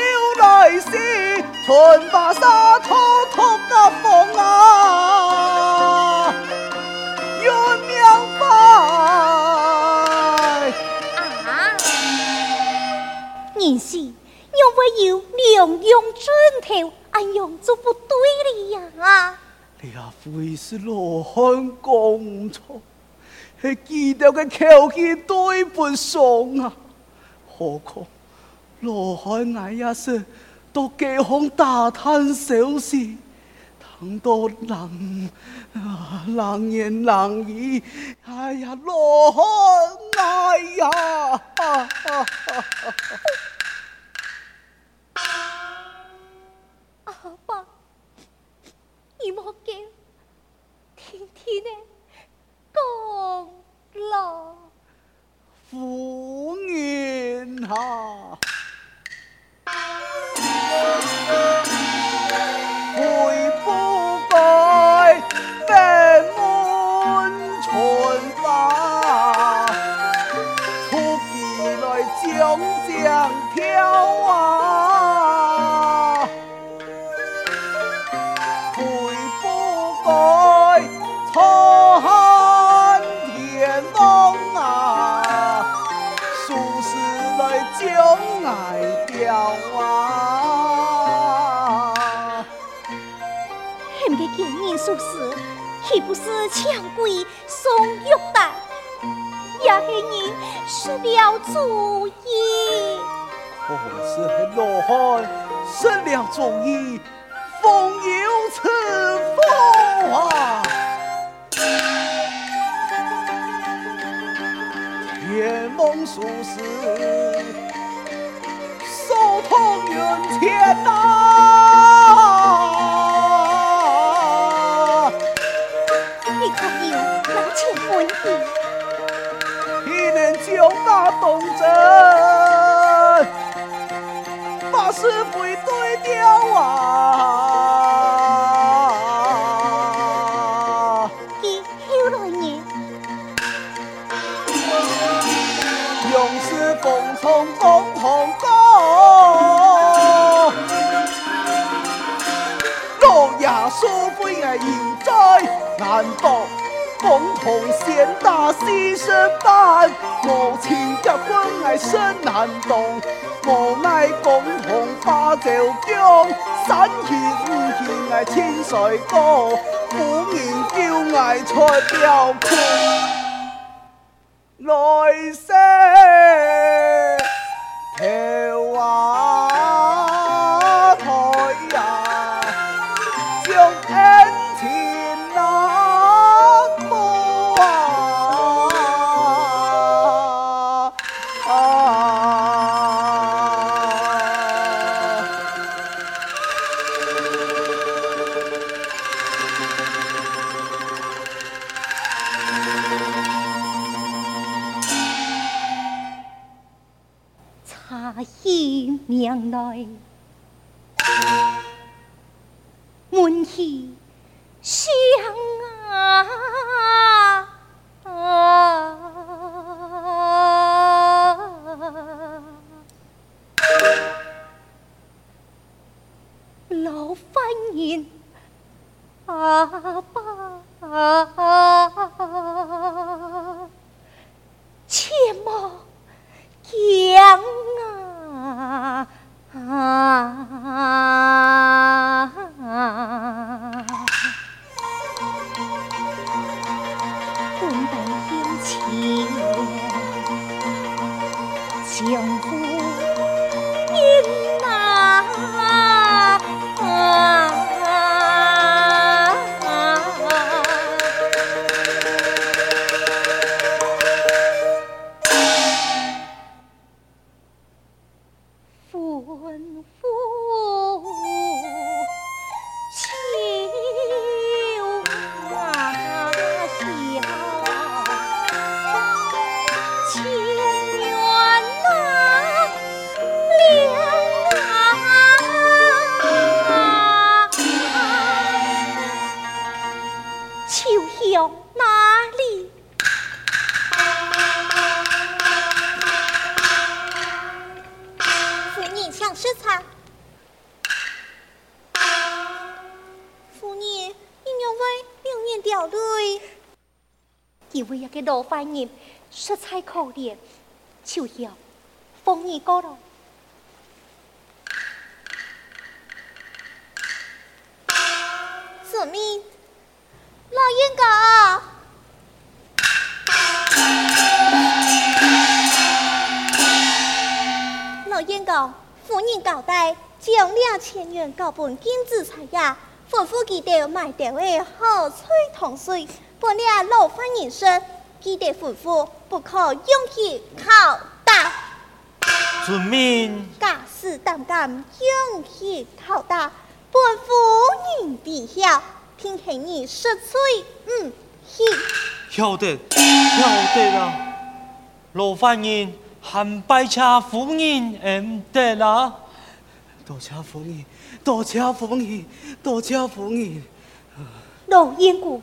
寒天就来时，春花洒脱脱个风啊，鸳鸯飞。啊，你是因为有两用枕头，安样就不对了呀？你阿非是罗汉讲错，系记得嘅口气对不上啊！何况罗海矮也是都几行大贪小事，谈到冷啊冷言冷语，哎呀罗海矮呀！阿爸，你莫惊，天天呢讲了。夫人啊，朕的建议说实，岂不是抢鬼送玉带？也许你失了主意。可是罗汉失了主意，风流此风啊！圆梦术士，手通云天呐、一念将那东征，把是非对调啊！共同过，路也疏飞啊，犹在难度，共同先打牺牲班，无情结婚啊，身难动，无奈共同把酒疆，三气五气啊，清水歌，妇人叫爱出了苦，罗番人实在可怜，就要放你过了。遵命，老燕哥。老燕哥，夫人交代，将两千元交本金子财呀，吩咐记得买点位好吹糖水，本俩罗番人生。记得吩咐，不可用气靠大。遵命。假使胆敢用气拷打，本府人必晓，听恨你说嘴嗯，晓。晓得，晓得了。罗番人还拜车夫人恩德啦。多谢夫人，多谢夫人，多谢夫人。罗燕姑。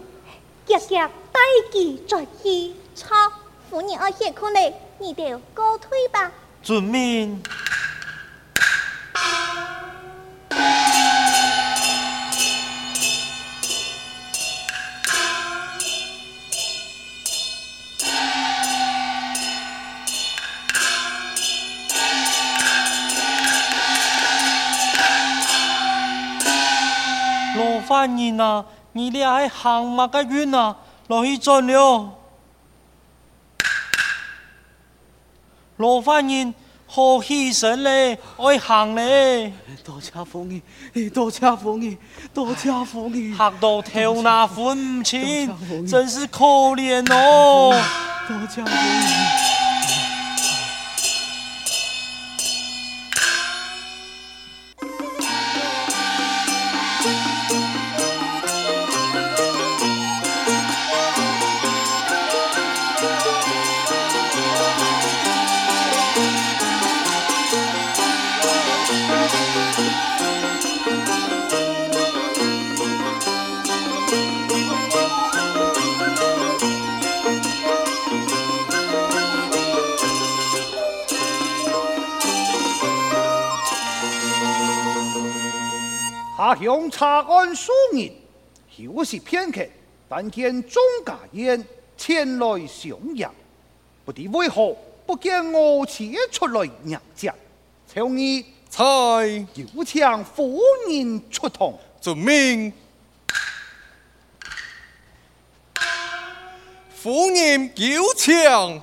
记在去，操！夫人要歇困嘞，你就告退吧。遵命。罗番人啊！你俩还行吗个运啊，落去转了。罗凡人好牺牲嘞，爱行嘞。多谢风雨，多谢风雨，多谢风雨。吓到跳那分不清，真是可怜哦。多谢风雨。下乡查案数日，休息片刻，但见钟家宴前来相迎，不知为何不见我且出来迎接？朝议才有请夫人出堂。遵命。夫人有请。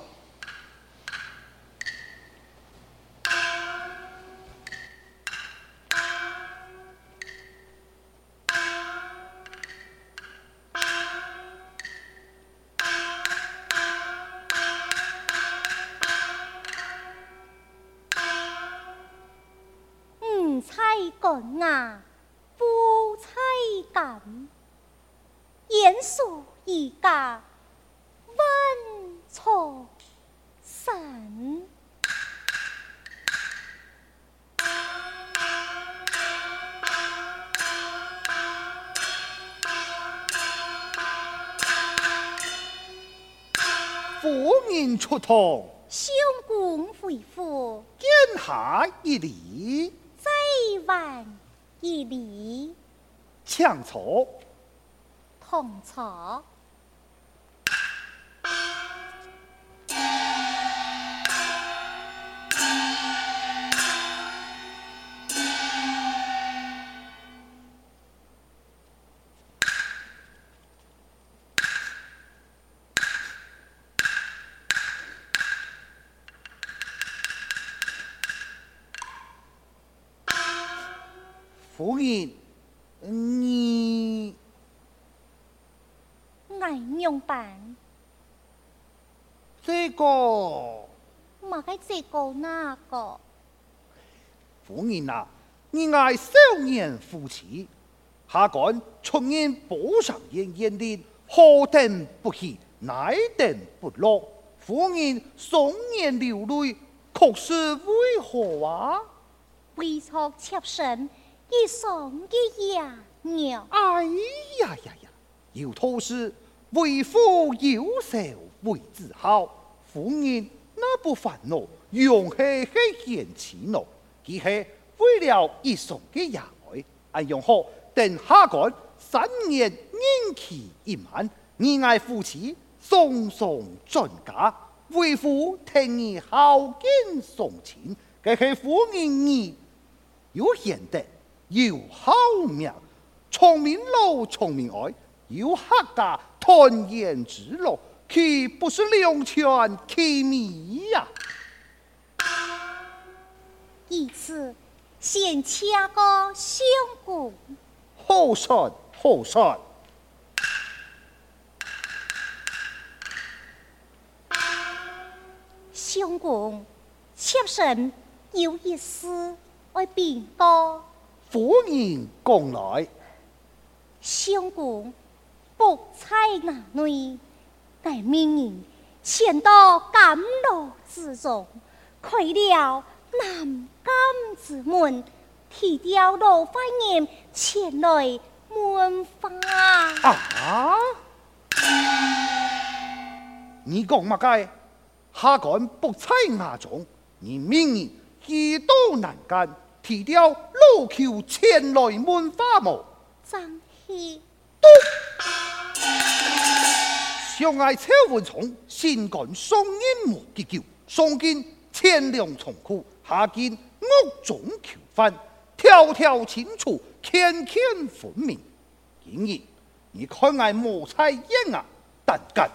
夫人出堂，相公回府，见下一礼，再晚一礼，强草，同坐。办？这个，嘛该这个那个？夫人啊，你爱少年夫妻，下官出言不上言言的，何等不喜，乃等不乐？夫人双眼流泪，确是为何啊？为错妾身。一双的养娘，哎呀呀呀！有托是为父有仇为子好，夫人那不烦恼，用系系嫌弃恼，只系为了一双的养女，安用好等下官三年任期已满，你爱夫妻双双转嫁，为父听你孝敬送亲，这是夫人你有贤德。有好命，聪明老聪明爱，有客家团圆之乐，岂不是两全其美呀？一次先掐个相公，好说好说。相公，妾身有一事爱禀告。夫人讲来，相公，不才男女，待明年前到甘露之中，开了南甘之门，提掉罗番人前来问话。啊？你讲乜该？下官不才牙中，你明年一到南监。提掉老桥前来问花无？张希都相爱超文从，心肝双眼莫结交，上见钱粮仓库，下见屋中囚犯，条条清楚，件件分明。今日你看爱莫猜眼啊，但敢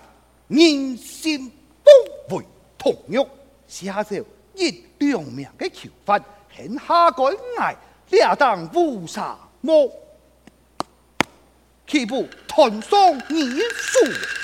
人心不为同狱，下手一两名嘅囚犯。天下关爱，两当乌纱帽，岂不团双你数？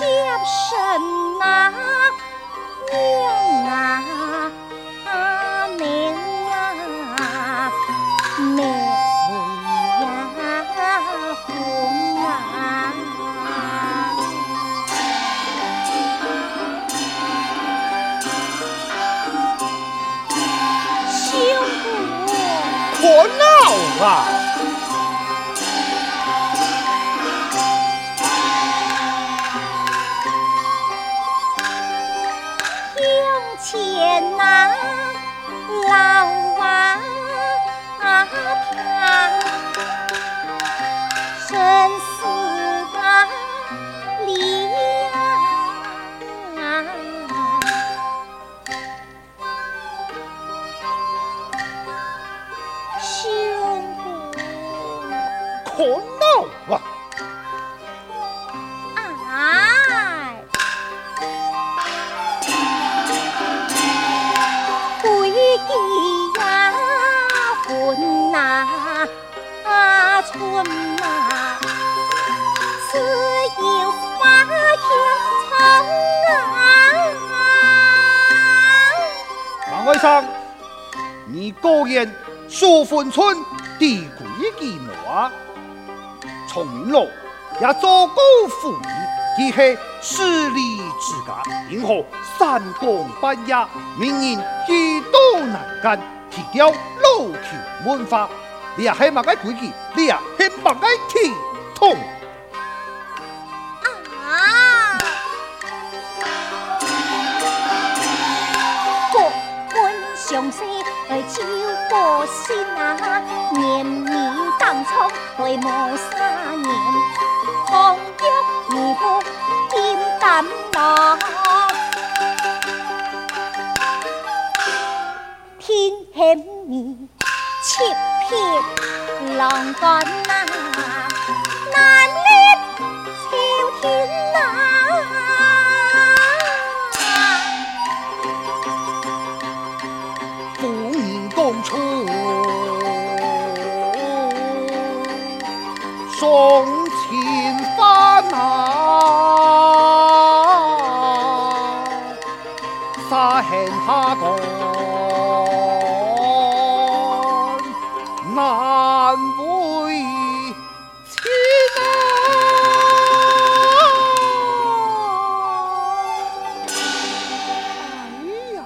妾身呐，娘啊，娘啊，妹妹呀，夫啊，休我！可啊！啊，你果然数分寸地归计谋，聪明咯，也做过妇人，既系势力之家，今后三更半夜，明人几多难干，提掉老桥门花，你也系乜个规矩？你也系乜个体统？啊！国来照过心啊，年年当初为无三年，红叶儿妇金丹郎，天险你七片郎干人共出送情番啊，沙 hen 下干难为情啊！哎呀呀！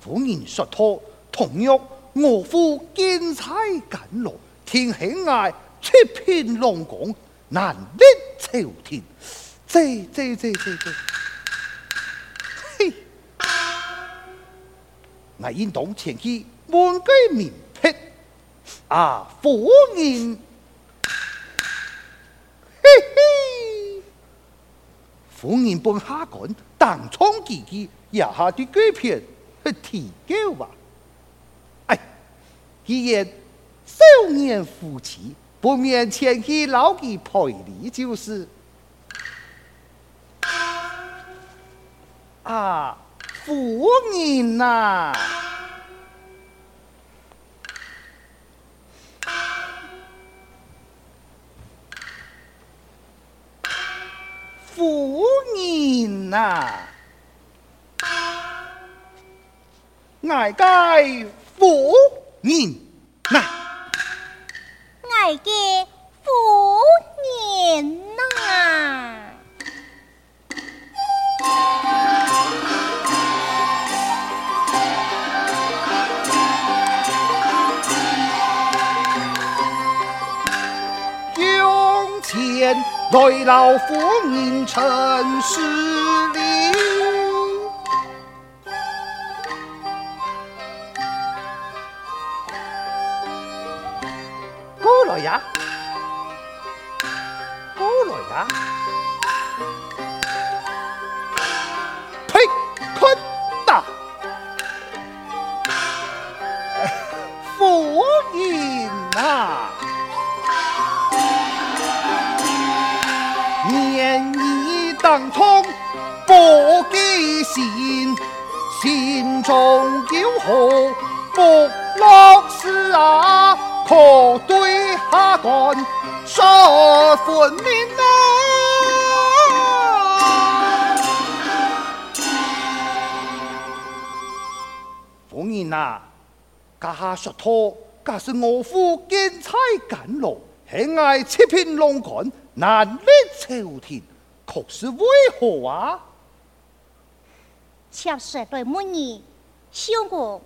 夫人说妥，同样我夫见差赶路，天喜爱七品龙宫，难立朝廷。这这这这这，嘿！我应当前去问个明白。啊，夫人，嘿嘿，夫人本下官当冲几句，也下啲句片去提高吧。哎，既然少年夫妻不免前去老几陪礼就是。啊，夫人呐、啊！夫人呐、啊，外界夫人呐，爱的夫人呐，向前来老夫人陈事过来呀，过来呀！呸！坤大夫人啊！年已当初不记心，心中有何不乐事啊？可对下官说分明啊！夫人呐，家下说妥，假是我夫见差赶路，喜爱七品龙冠，难立朝廷，确是为何啊？妾说对母儿，相公，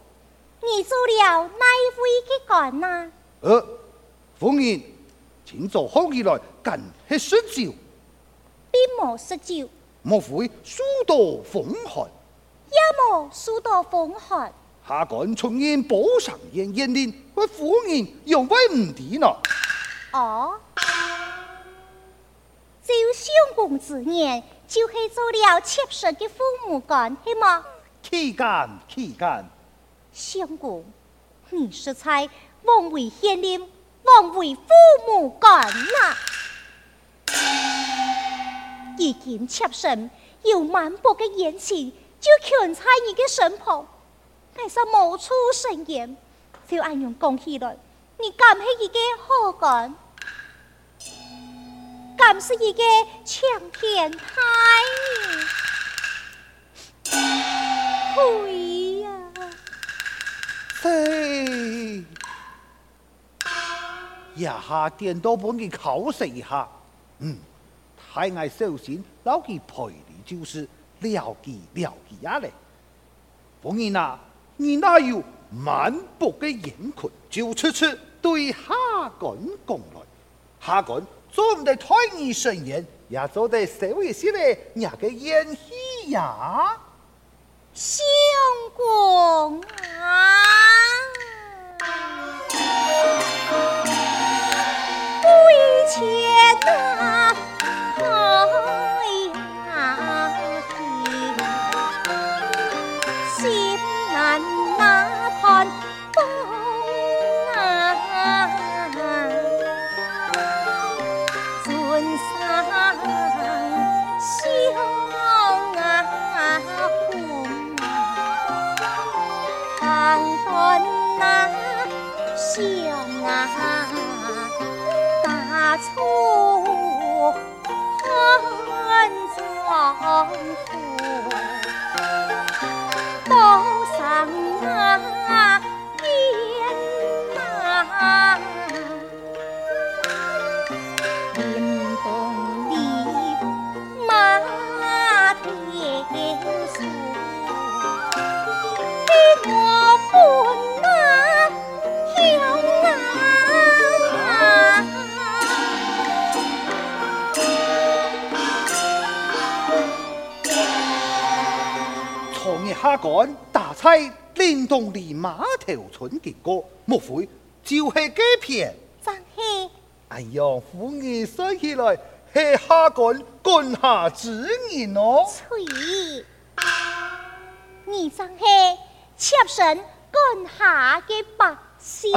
你做了哪一的干呐？呃，夫人，请坐好起来，更是失酒，并无失酒，莫非数度风寒？也无数度风寒。下官从言报上言言令，为夫人用为唔抵呢？哦，照相公之言，就是做了妾身的父母干，是吗？期间期间，相公，你实在枉为县令，枉为父母干呐！如今妾身有满薄的言情，就全在你的身旁。还是无处申言，就按样讲起来，你敢是一个好干，敢是一个强天太？一下点到本嘅考试一下，嗯，太爱小心，老记陪你就是了记了记呀嘞，夫人啊。你哪有满薄的言困，就出出对下官讲来，下官做唔得推你申言，也做得社会上的人个演戏呀。相公啊，天大啊。下官大猜连动里马头村的歌，莫非就是这片？哎呀，夫人说起来，是下官管下之人哦。翠，你真是妾身管下的百姓。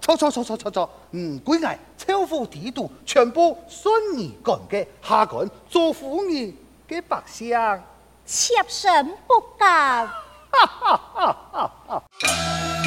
错错错错错错，嗯，归来超乎地图，全部顺你干嘅，下官做夫人嘅百姓。妾身不敢。哈哈哈哈哈！